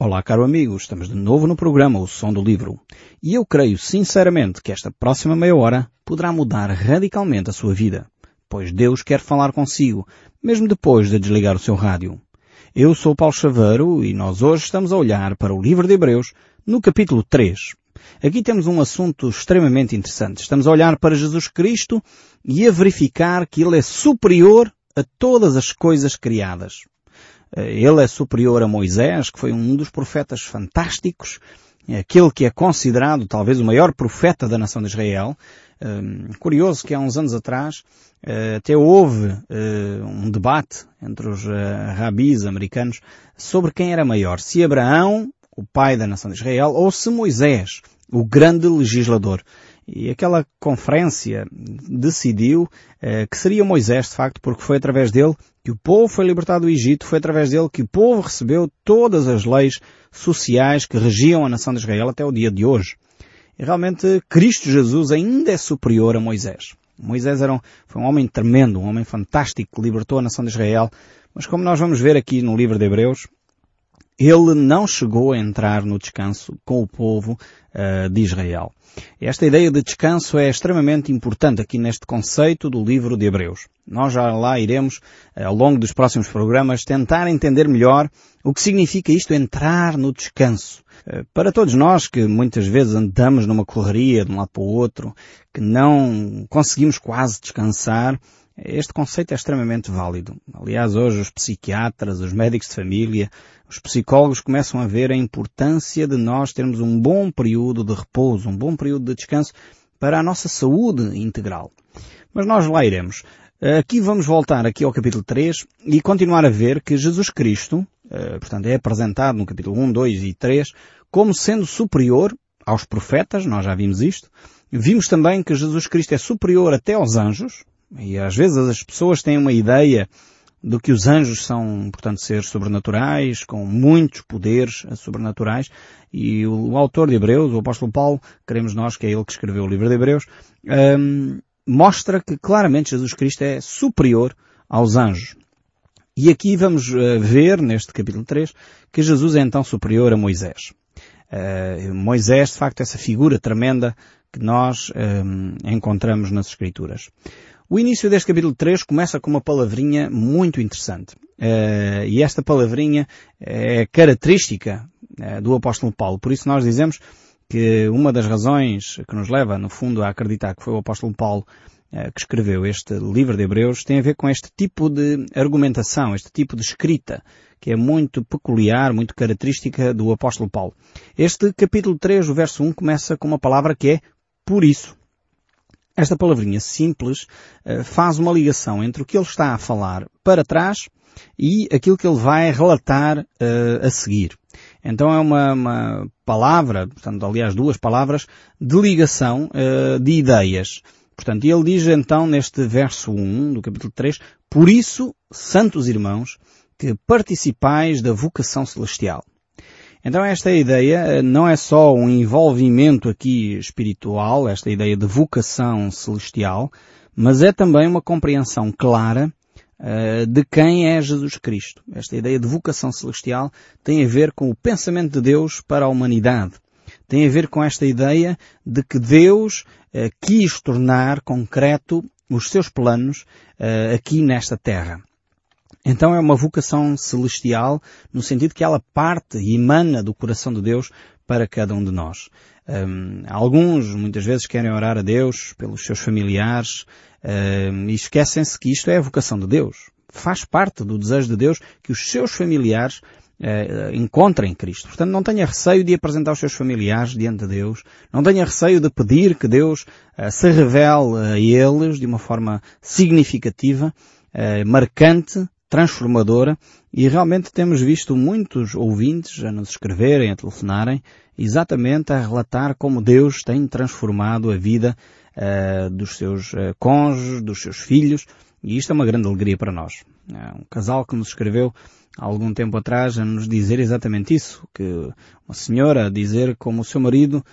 Olá, caro amigo, estamos de novo no programa O Som do Livro. E eu creio sinceramente que esta próxima meia hora poderá mudar radicalmente a sua vida, pois Deus quer falar consigo, mesmo depois de desligar o seu rádio. Eu sou Paulo Chaveiro e nós hoje estamos a olhar para o livro de Hebreus no capítulo 3. Aqui temos um assunto extremamente interessante. Estamos a olhar para Jesus Cristo e a verificar que Ele é superior a todas as coisas criadas. Eh, ele é superior a Moisés, que foi um dos profetas fantásticos, é aquele que é considerado talvez o maior profeta da nação de Israel. Ehm, curioso que há uns anos atrás eh, até houve eh, um debate entre os rabis americanos sobre quem era maior, se Abraão, o pai da nação de Israel, ou se Moisés, o grande legislador. E aquela conferência decidiu eh, que seria Moisés, de facto, porque foi através dele que o povo foi libertado do Egito, foi através dele que o povo recebeu todas as leis sociais que regiam a nação de Israel até o dia de hoje. E realmente Cristo Jesus ainda é superior a Moisés. Moisés era um, foi um homem tremendo, um homem fantástico que libertou a nação de Israel. Mas como nós vamos ver aqui no livro de Hebreus, ele não chegou a entrar no descanso com o povo uh, de Israel. Esta ideia de descanso é extremamente importante aqui neste conceito do livro de Hebreus. Nós já lá iremos, uh, ao longo dos próximos programas, tentar entender melhor o que significa isto entrar no descanso. Uh, para todos nós que muitas vezes andamos numa correria de um lado para o outro, que não conseguimos quase descansar, este conceito é extremamente válido. Aliás, hoje os psiquiatras, os médicos de família, os psicólogos começam a ver a importância de nós termos um bom período de repouso, um bom período de descanso para a nossa saúde integral. Mas nós lá iremos. Aqui vamos voltar aqui ao capítulo 3 e continuar a ver que Jesus Cristo, eh, portanto, é apresentado no capítulo 1, 2 e 3 como sendo superior aos profetas, nós já vimos isto. Vimos também que Jesus Cristo é superior até aos anjos, e às vezes as pessoas têm uma ideia do que os anjos são, portanto, seres sobrenaturais, com muitos poderes sobrenaturais, e o, autor de Hebreus, o apóstolo Paulo, queremos nós que é ele que escreveu o livro de Hebreus, um, mostra que claramente Jesus Cristo é superior aos anjos. E aqui vamos uh, ver, neste capítulo 3, que Jesus é então superior a Moisés. Uh, Moisés, de facto, essa figura tremenda que nós um, encontramos nas Escrituras. O início deste capítulo 3 começa com uma palavrinha muito interessante. Uh, e esta palavrinha é característica uh, do apóstolo Paulo. Por isso nós dizemos que uma das razões que nos leva, no fundo, a acreditar que foi o apóstolo Paulo uh, que escreveu este livro de Hebreus tem a ver com este tipo de argumentação, este tipo de escrita, que é muito peculiar, muito característica do apóstolo Paulo. Este capítulo 3, o verso 1, começa com uma palavra que é por isso. Esta palavrinha simples uh, faz uma ligação entre o que ele está a falar para trás e aquilo que ele vai relatar uh, a seguir. Então é uma, uma, palavra, portanto, aliás, duas palavras de ligação uh, de ideias. Portanto, ele diz então neste verso 1 do capítulo 3, Por isso, santos irmãos, que participais da vocação celestial. Então esta ideia eh, não é só um envolvimento aqui espiritual, esta ideia de vocação celestial, mas é também uma compreensão clara uh, de quem é Jesus Cristo. Esta ideia de vocação celestial tem a ver com o pensamento de Deus para a humanidade. Tem a ver com esta ideia de que Deus uh, quis tornar concreto os seus planos uh, aqui nesta terra. Então é uma vocação celestial no sentido que ela parte e emana do coração de Deus para cada um de nós. Um, alguns muitas vezes querem orar a Deus pelos seus familiares um, e esquecem-se que isto é a vocação de Deus. Faz parte do desejo de Deus que os seus familiares uh, encontrem Cristo. Portanto, não tenha receio de apresentar os seus familiares diante de Deus. Não tenha receio de pedir que Deus uh, se revele a eles de uma forma significativa, uh, marcante, transformadora e realmente temos visto muitos ouvintes a nos escreverem, a telefonarem, exatamente a relatar como Deus tem transformado a vida uh, dos seus uh, cônjuges, dos seus filhos, e isto é uma grande alegria para nós. Uh, um casal que nos escreveu há algum tempo atrás a nos dizer exatamente isso, que uma senhora a dizer como o seu marido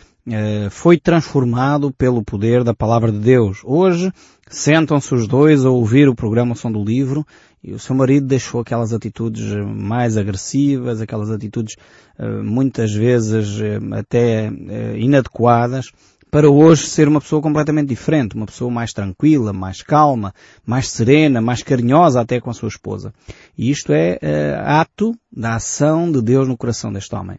foi transformado pelo poder da palavra de Deus. Hoje sentam-se os dois a ouvir o programa Som do Livro e o seu marido deixou aquelas atitudes mais agressivas, aquelas atitudes uh, muitas vezes uh, até inadequadas para hoje ser uma pessoa completamente diferente, uma pessoa mais tranquila, mais calma, mais serena, mais carinhosa até com a sua esposa. E isto é ato da ação de Deus no coração deste homem.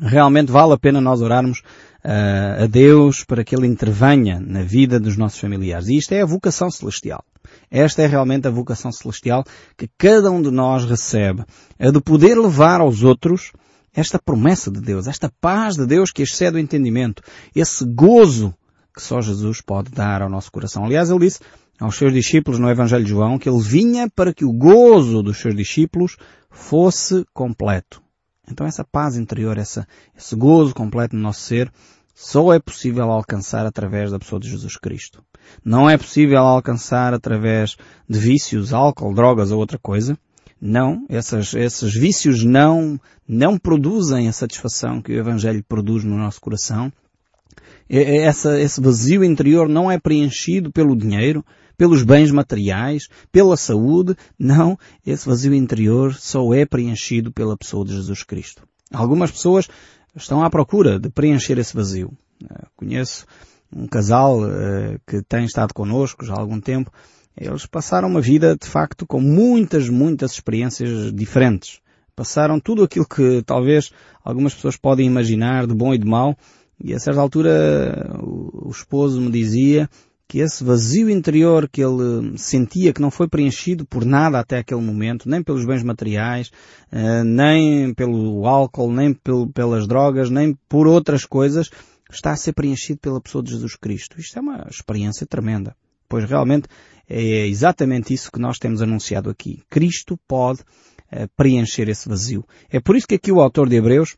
Realmente vale a pena nós orarmos a Deus para que Ele intervenha na vida dos nossos familiares. E isto é a vocação celestial. Esta é realmente a vocação celestial que cada um de nós recebe. A de poder levar aos outros esta promessa de Deus, esta paz de Deus que excede o entendimento, esse gozo que só Jesus pode dar ao nosso coração. Aliás, ele disse aos seus discípulos no Evangelho de João que ele vinha para que o gozo dos seus discípulos fosse completo. Então essa paz interior, essa, esse gozo completo no nosso ser, só é possível alcançar através da pessoa de Jesus Cristo. Não é possível alcançar através de vícios, álcool, drogas ou outra coisa. Não, essas, esses vícios não, não produzem a satisfação que o Evangelho produz no nosso coração. Essa, esse vazio interior não é preenchido pelo dinheiro, pelos bens materiais, pela saúde. Não, esse vazio interior só é preenchido pela pessoa de Jesus Cristo. Algumas pessoas estão à procura de preencher esse vazio. Conheço um casal uh, que tem estado connosco já há algum tempo eles passaram uma vida, de facto, com muitas, muitas experiências diferentes. Passaram tudo aquilo que talvez algumas pessoas podem imaginar de bom e de mau. E a certa altura o esposo me dizia que esse vazio interior que ele sentia que não foi preenchido por nada até aquele momento, nem pelos bens materiais, eh, nem pelo álcool, nem pelas drogas, nem por outras coisas, está a ser preenchido pela pessoa de Jesus Cristo. Isto é uma experiência tremenda. Pois realmente é exatamente isso que nós temos anunciado aqui. Cristo pode uh, preencher esse vazio. É por isso que aqui o autor de Hebreus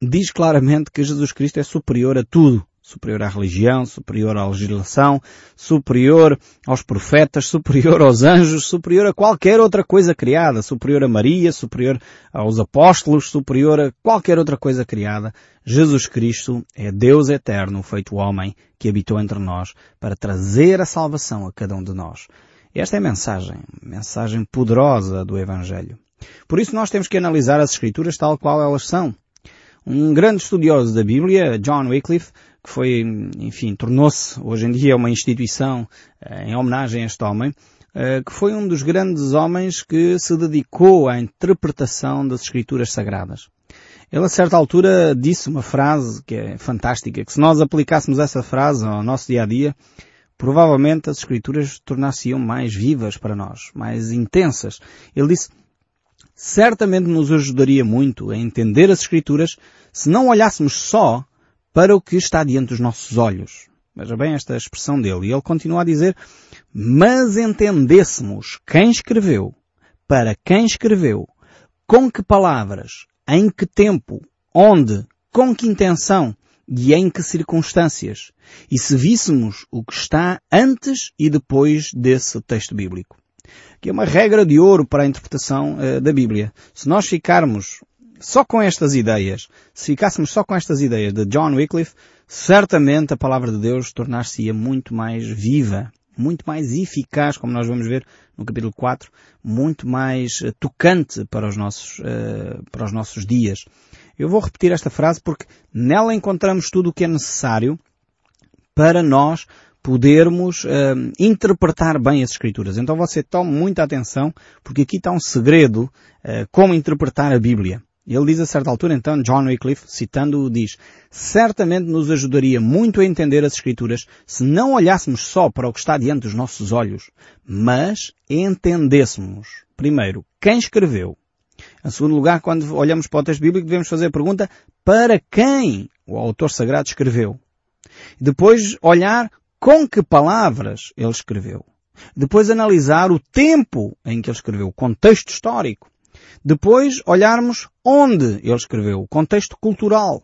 diz claramente que Jesus Cristo é superior a tudo superior à religião, superior à legislação, superior aos profetas, superior aos anjos, superior a qualquer outra coisa criada, superior a Maria, superior aos apóstolos, superior a qualquer outra coisa criada. Jesus Cristo é Deus eterno, feito homem, que habitou entre nós para trazer a salvação a cada um de nós. Esta é a mensagem, mensagem poderosa do Evangelho. Por isso nós temos que analisar as Escrituras tal qual elas são. Um grande estudioso da Bíblia, John Wycliffe, que foi, enfim, tornou-se hoje em dia uma instituição eh, em homenagem a este homem, eh, que foi um dos grandes homens que se dedicou à interpretação das escrituras sagradas. Ele a certa altura disse uma frase que é fantástica, que se nós aplicássemos essa frase ao nosso dia a dia, provavelmente as escrituras tornar-se-iam mais vivas para nós, mais intensas. Ele disse, certamente nos ajudaria muito a entender as escrituras se não olhássemos só para o que está diante dos nossos olhos. Veja bem esta expressão dele. E ele continua a dizer, mas entendêssemos quem escreveu, para quem escreveu, com que palavras, em que tempo, onde, com que intenção e em que circunstâncias, e se víssemos o que está antes e depois desse texto bíblico. Que é uma regra de ouro para a interpretação uh, da Bíblia. Se nós ficarmos só com estas ideias, se ficássemos só com estas ideias de John Wycliffe, certamente a palavra de Deus tornar-se-ia muito mais viva, muito mais eficaz, como nós vamos ver no capítulo 4, muito mais uh, tocante para os nossos, uh, para os nossos dias. Eu vou repetir esta frase porque nela encontramos tudo o que é necessário para nós podermos uh, interpretar bem as Escrituras. Então você tome muita atenção, porque aqui está um segredo uh, como interpretar a Bíblia. Ele diz a certa altura, então, John Wycliffe, citando-o, diz, certamente nos ajudaria muito a entender as Escrituras se não olhássemos só para o que está diante dos nossos olhos, mas entendêssemos, primeiro, quem escreveu. Em segundo lugar, quando olhamos para o texto bíblico, devemos fazer a pergunta, para quem o autor sagrado escreveu? Depois, olhar com que palavras ele escreveu. Depois analisar o tempo em que ele escreveu, o contexto histórico. Depois olharmos onde ele escreveu, o contexto cultural.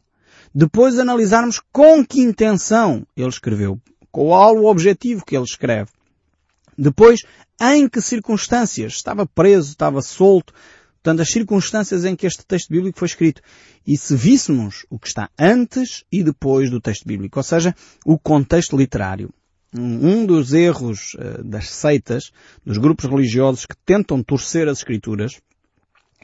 Depois analisarmos com que intenção ele escreveu, qual o objetivo que ele escreve. Depois, em que circunstâncias estava preso, estava solto. portanto, as circunstâncias em que este texto bíblico foi escrito. E se víssemos o que está antes e depois do texto bíblico, ou seja, o contexto literário. Um dos erros uh, das seitas, dos grupos religiosos que tentam torcer as escrituras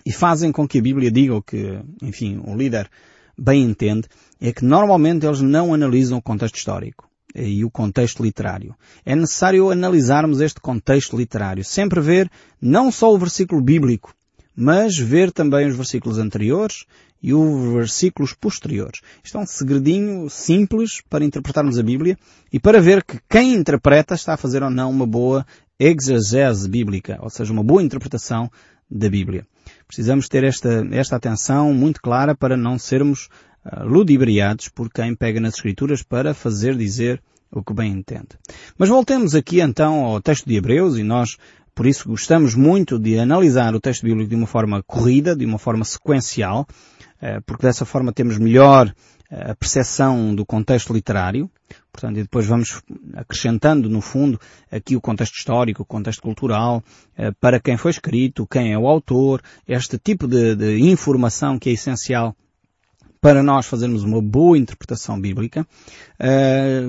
e fazem com que a Bíblia diga o que, enfim, o líder bem entende, é que normalmente eles não analisam o contexto histórico e o contexto literário. É necessário analisarmos este contexto literário. Sempre ver não só o versículo bíblico, mas ver também os versículos anteriores e os versículos posteriores. Isto é um segredinho simples para interpretarmos a Bíblia e para ver que quem interpreta está a fazer ou não uma boa exegese bíblica, ou seja, uma boa interpretação da Bíblia. Precisamos ter esta, esta atenção muito clara para não sermos uh, ludibriados por quem pega nas Escrituras para fazer dizer o que bem entende. Mas voltemos aqui então ao texto de Hebreus e nós por isso gostamos muito de analisar o texto bíblico de uma forma corrida, de uma forma sequencial, porque dessa forma temos melhor uh, a percepção do contexto literário, portanto, e depois vamos acrescentando, no fundo, aqui o contexto histórico, o contexto cultural, para quem foi escrito, quem é o autor, este tipo de, de informação que é essencial para nós fazermos uma boa interpretação bíblica,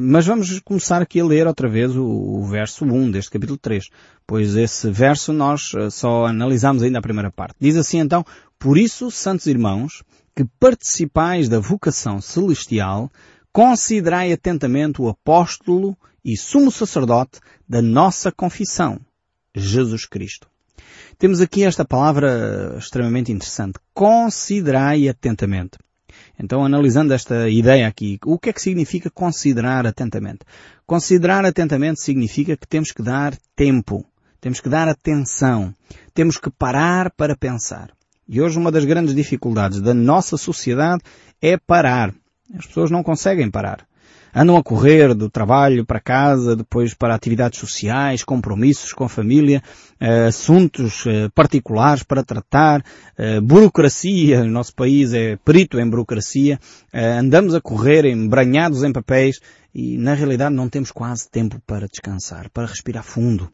mas vamos começar aqui a ler outra vez o, verso 1 deste capítulo 3, pois esse verso nós só analisamos ainda a primeira parte. Diz assim então, por isso, santos irmãos, que participais da vocação celestial, considerai atentamente o apóstolo e sumo sacerdote da nossa confissão, Jesus Cristo. Temos aqui esta palavra extremamente interessante. Considerai atentamente. Então, analisando esta ideia aqui, o que é que significa considerar atentamente? Considerar atentamente significa que temos que dar tempo, temos que dar atenção, temos que parar para pensar. E hoje uma das grandes dificuldades da nossa sociedade é parar. As pessoas não conseguem parar andam a correr do trabalho para casa, depois para atividades sociais, compromissos com a família, eh, assuntos eh, particulares para tratar, eh, burocracia, o nosso país é perito em burocracia, andamos a correr embranhados em papéis e na realidade não temos quase tempo para descansar, para respirar fundo.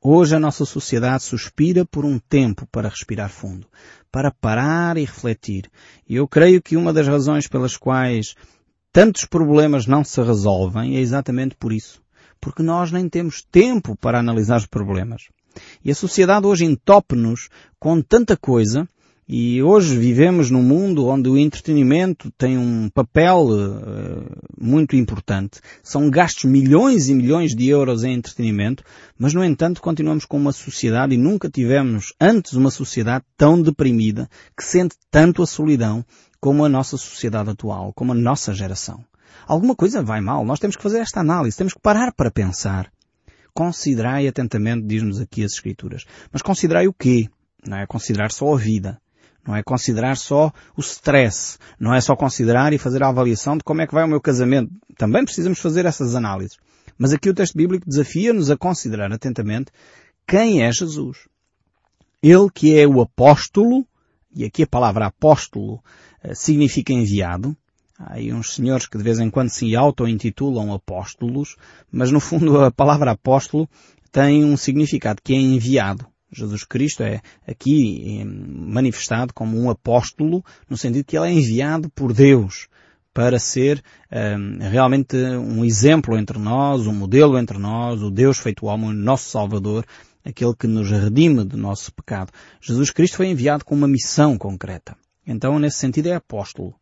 Hoje a nossa sociedade suspira por um tempo para respirar fundo, para parar e refletir. E eu creio que uma das razões pelas quais tantos problemas não se resolvem é exatamente por isso. Porque nós nem temos tempo para analisar os problemas. E a sociedade hoje entope-nos com tanta coisa e hoje vivemos num mundo onde o entretenimento tem um papel uh, muito importante. São gastos milhões e milhões de euros em entretenimento, mas no entanto continuamos com uma sociedade e nunca tivemos antes uma sociedade tão deprimida, que sente tanto a solidão como a nossa sociedade atual, como a nossa geração. Alguma coisa vai mal. Nós temos que fazer esta análise, temos que parar para pensar. Considerai atentamente, diz-nos aqui as Escrituras. Mas considerai o quê? Não é considerar só a vida. Não é considerar só o stress. Não é só considerar e fazer a avaliação de como é que vai o meu casamento. Também precisamos fazer essas análises. Mas aqui o texto bíblico desafia-nos a considerar atentamente quem é Jesus. Ele que é o apóstolo, e aqui a palavra apóstolo eh, significa enviado. Há aí uns senhores que de vez em quando se auto-intitulam apóstolos, mas no fundo a palavra apóstolo tem um significado que é enviado. Jesus Cristo é aqui manifestado como um apóstolo, no sentido que ele é enviado por Deus para ser um, realmente um exemplo entre nós, um modelo entre nós, o Deus feito homem, nosso Salvador, aquele que nos redime do nosso pecado. Jesus Cristo foi enviado com uma missão concreta. Então, nesse sentido, é apóstolo.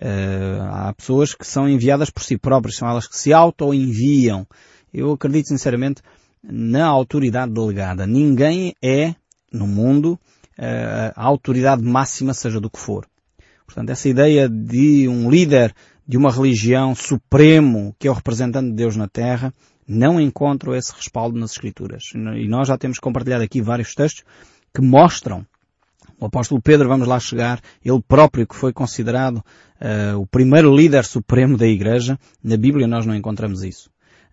Uh, há pessoas que são enviadas por si próprias, são elas que se auto-enviam. Eu acredito sinceramente na autoridade delegada. Ninguém é, no mundo, uh, a autoridade máxima, seja do que for. Portanto, essa ideia de um líder de uma religião supremo, que é o representante de Deus na Terra, não encontro esse respaldo nas Escrituras. E nós já temos compartilhado aqui vários textos que mostram o apóstolo Pedro, vamos lá chegar, ele próprio que foi considerado uh, o primeiro líder supremo da Igreja, na Bíblia nós não encontramos isso.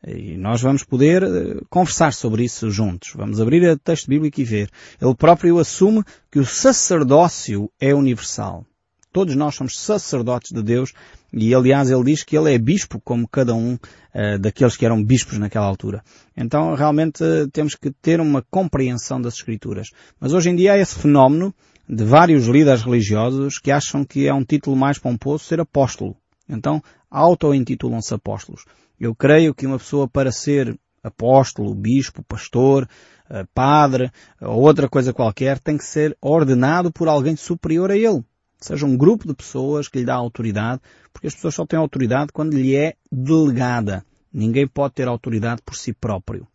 E nós vamos poder uh, conversar sobre isso juntos. Vamos abrir o texto bíblico e ver. Ele próprio assume que o sacerdócio é universal. todos nós somos sacerdotes de Deus e aliás ele diz que ele é bispo como cada um uh, daqueles que eram bispos naquela altura. Então realmente uh, temos que ter uma compreensão das Escrituras. Mas hoje em dia há esse fenómeno de vários líderes religiosos que acham que é um título mais pomposo ser apóstolo. Então auto-intitulam-se apóstolos. Eu creio que uma pessoa para ser apóstolo, bispo, pastor, eh, padre ou outra coisa qualquer tem que ser ordenado por alguém superior a ele. Seja um grupo de pessoas que lhe dá autoridade, porque as pessoas só têm autoridade quando lhe é delegada. Ninguém pode ter autoridade por si próprio.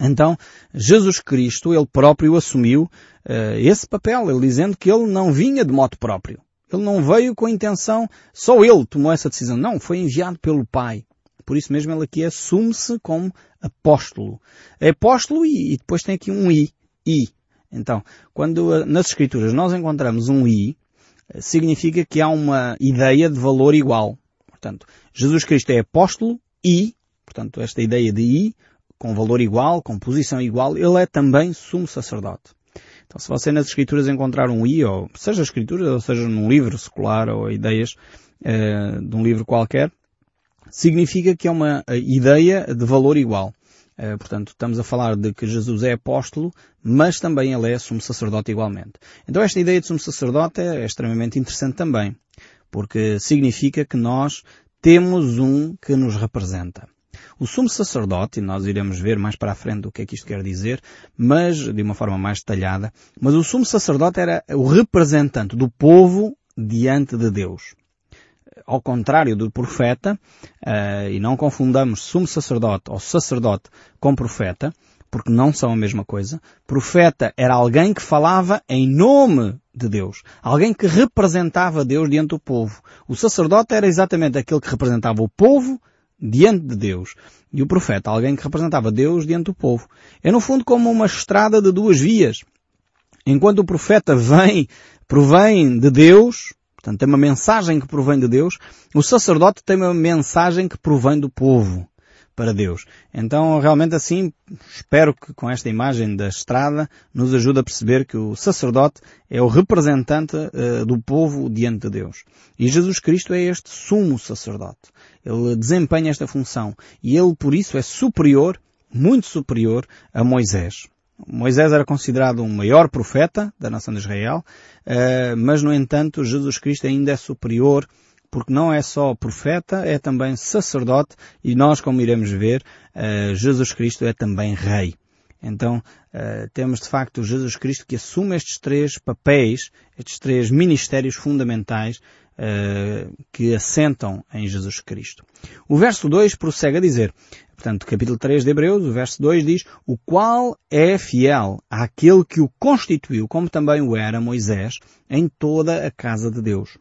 Então, Jesus Cristo, ele próprio assumiu uh, esse papel, ele dizendo que ele não vinha de modo próprio. Ele não veio com a intenção, só ele tomou essa decisão. Não, foi enviado pelo Pai. Por isso mesmo ele aqui assume-se como apóstolo. É apóstolo e, e, depois tem aqui um I. I. Então, quando uh, nas Escrituras nós encontramos um I, uh, significa que há uma ideia de valor igual. Portanto, Jesus Cristo é apóstolo e, portanto, esta ideia de I, com valor igual, com posição igual, ele é também sumo sacerdote. Então, se você nas Escrituras encontrar um I, ou seja Escrituras, ou seja num livro secular, ou ideias uh, de um livro qualquer, significa que é uma ideia de valor igual. Uh, portanto, estamos a falar de que Jesus é apóstolo, mas também ele é sumo sacerdote igualmente. Então esta ideia de sumo sacerdote é, é extremamente interessante também, porque significa que nós temos um que nos representa. O sumo sacerdote, e nós iremos ver mais para a frente o que é que isto quer dizer, mas de uma forma mais detalhada, mas o sumo sacerdote era o representante do povo diante de Deus. Ao contrário do profeta, uh, e não confundamos sumo sacerdote ou sacerdote com profeta, porque não são a mesma coisa. Profeta era alguém que falava em nome de Deus. Alguém que representava Deus diante do povo. O sacerdote era exatamente aquele que representava o povo diante de Deus. E o profeta, alguém que representava Deus diante do povo. É no fundo como uma estrada de duas vias. Enquanto o profeta vem, provém de Deus, portanto tem uma mensagem que provém de Deus, o sacerdote tem uma mensagem que provém do povo para Deus. Então, realmente assim, espero que com esta imagem da estrada nos ajude a perceber que o sacerdote é o representante uh, do povo diante de Deus. E Jesus Cristo é este sumo sacerdote. Ele desempenha esta função e ele por isso é superior, muito superior a Moisés. Moisés era considerado um maior profeta da nação de Israel, uh, mas no entanto Jesus Cristo ainda é superior porque não é só profeta, é também sacerdote e nós, como iremos ver, uh, Jesus Cristo é também rei. Então, uh, temos de facto Jesus Cristo que assume estes três papéis, estes três ministérios fundamentais uh, que assentam em Jesus Cristo. O verso 2 prossegue a dizer, portanto, capítulo 3 de Hebreus, o verso 2 diz, o qual é fiel àquele que o constituiu, como também o era Moisés, em toda a casa de Deus.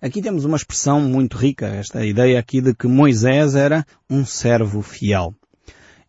Aqui temos uma expressão muito rica, esta ideia aqui de que Moisés era um servo fiel.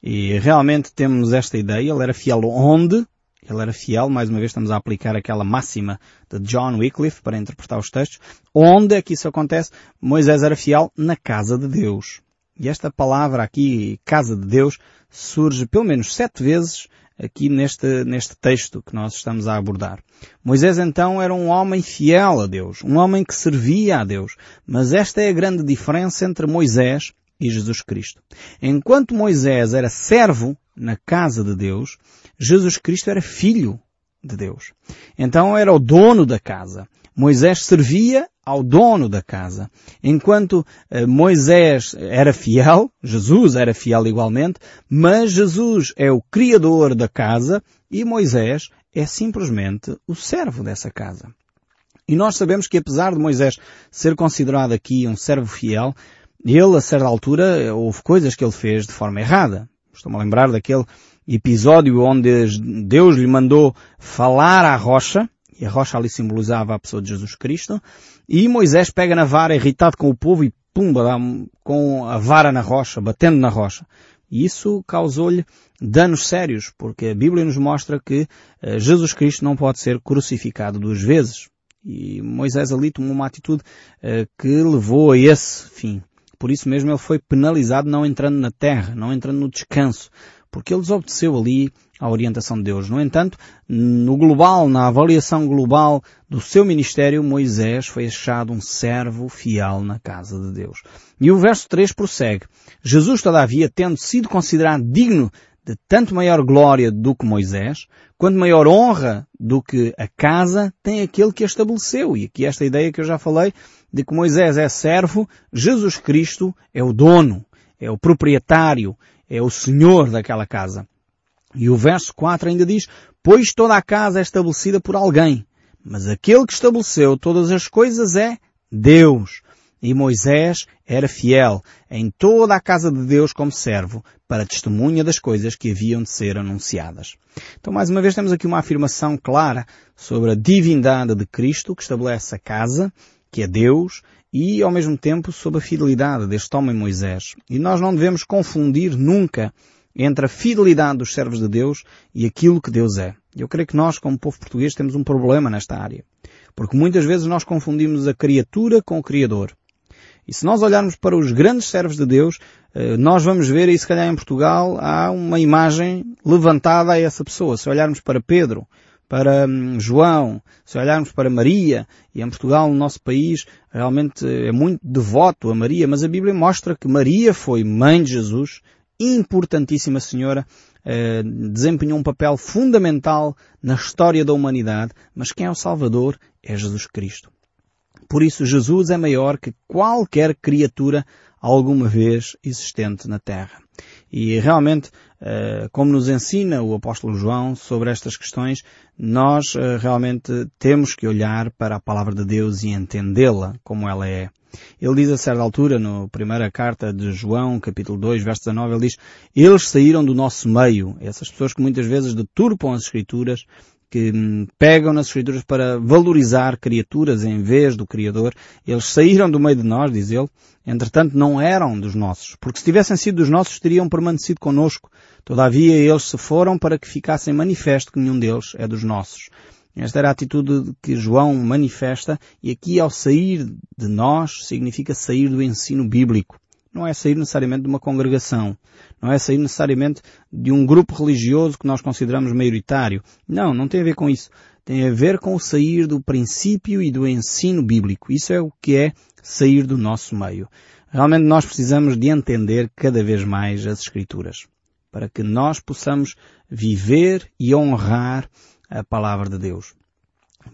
E realmente temos esta ideia, ele era fiel onde? Ele era fiel, mais uma vez estamos a aplicar aquela máxima de John Wycliffe para interpretar os textos. Onde é que isso acontece? Moisés era fiel na casa de Deus. E esta palavra aqui, casa de Deus, surge pelo menos sete vezes aqui neste, neste texto que nós estamos a abordar. Moisés então era um homem fiel a Deus, um homem que servia a Deus. Mas esta é a grande diferença entre Moisés e Jesus Cristo. Enquanto Moisés era servo na casa de Deus, Jesus Cristo era filho de Deus. Então era o dono da casa. Moisés servia ao dono da casa. Enquanto eh, Moisés era fiel, Jesus era fiel igualmente, mas Jesus é o criador da casa e Moisés é simplesmente o servo dessa casa. E nós sabemos que apesar de Moisés ser considerado aqui um servo fiel, ele a certa altura houve coisas que ele fez de forma errada. Estou-me a lembrar daquele episódio onde Deus lhe mandou falar à rocha, e a rocha ali simbolizava a pessoa de Jesus Cristo, e Moisés pega na vara, irritado com o povo, e pumba, dá com a vara na rocha, batendo na rocha. E isso causou-lhe danos sérios, porque a Bíblia nos mostra que uh, Jesus Cristo não pode ser crucificado duas vezes. E Moisés ali tomou uma atitude uh, que levou a esse fim. Por isso mesmo ele foi penalizado não entrando na terra, não entrando no descanso, porque ele desobedeceu ali à orientação de Deus. No entanto, no global, na avaliação global do seu ministério, Moisés foi achado um servo fiel na casa de Deus. E o verso 3 prossegue. Jesus, todavia, tendo sido considerado digno de tanto maior glória do que Moisés, quanto maior honra do que a casa, tem aquele que a estabeleceu. E aqui esta ideia que eu já falei, de que Moisés é servo, Jesus Cristo é o dono, é o proprietário, é o senhor daquela casa. E o verso 4 ainda diz, pois toda a casa é estabelecida por alguém, mas aquele que estabeleceu todas as coisas é Deus. E Moisés era fiel em toda a casa de Deus como servo, para testemunha das coisas que haviam de ser anunciadas. Então, mais uma vez, temos aqui uma afirmação clara sobre a divindade de Cristo, que estabelece a casa, que é Deus, e, ao mesmo tempo, sobre a fidelidade deste homem Moisés. E nós não devemos confundir nunca entre a fidelidade dos servos de Deus e aquilo que Deus é. Eu creio que nós, como povo português, temos um problema nesta área. Porque muitas vezes nós confundimos a criatura com o Criador. E se nós olharmos para os grandes servos de Deus, eh, nós vamos ver, e se calhar em Portugal, há uma imagem levantada a essa pessoa. Se olharmos para Pedro, para hum, João, se olharmos para Maria, e em Portugal, no nosso país, realmente é muito devoto a Maria, mas a Bíblia mostra que Maria foi mãe de Jesus, importantíssima senhora, eh, desempenhou um papel fundamental na história da humanidade, mas quem é o Salvador é Jesus Cristo. Por isso Jesus é maior que qualquer criatura alguma vez existente na Terra. E realmente, como nos ensina o apóstolo João sobre estas questões, nós eh, realmente temos que olhar para a palavra de Deus e entendê-la como ela é. Ele diz a certa altura, na primeira carta de João, capítulo 2, verso 19, ele diz, eles saíram do nosso meio. Essas pessoas que muitas vezes deturpam as escrituras que hum, pegam nas Escrituras para valorizar criaturas em vez do Criador. Eles saíram do meio de nós, diz ele, entretanto não eram dos nossos, porque se tivessem sido dos nossos teriam permanecido conosco. Todavia eles se foram para que ficassem manifesto que nenhum deles é dos nossos. Esta era a atitude que João manifesta e aqui ao sair de nós significa sair do ensino bíblico. Não é sair necessariamente de uma congregação. Não é sair necessariamente de um grupo religioso que nós consideramos maioritário. Não, não tem a ver com isso. Tem a ver com o sair do princípio e do ensino bíblico. Isso é o que é sair do nosso meio. Realmente nós precisamos de entender cada vez mais as Escrituras. Para que nós possamos viver e honrar a palavra de Deus.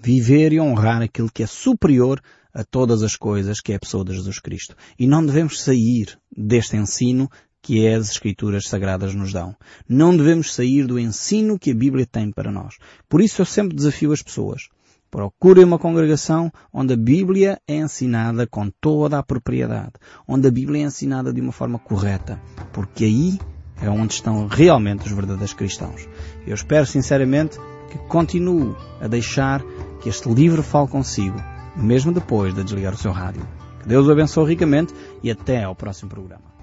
Viver e honrar aquilo que é superior a todas as coisas, que é a pessoa de Jesus Cristo. E não devemos sair deste ensino que é as Escrituras Sagradas nos dão. Não devemos sair do ensino que a Bíblia tem para nós. Por isso eu sempre desafio as pessoas. Procurem uma congregação onde a Bíblia é ensinada com toda a propriedade, onde a Bíblia é ensinada de uma forma correta, porque aí é onde estão realmente os verdadeiros cristãos. Eu espero sinceramente que continue a deixar que este livro fale consigo mesmo depois de desligar o seu rádio. Que Deus o abençoe ricamente e até ao próximo programa.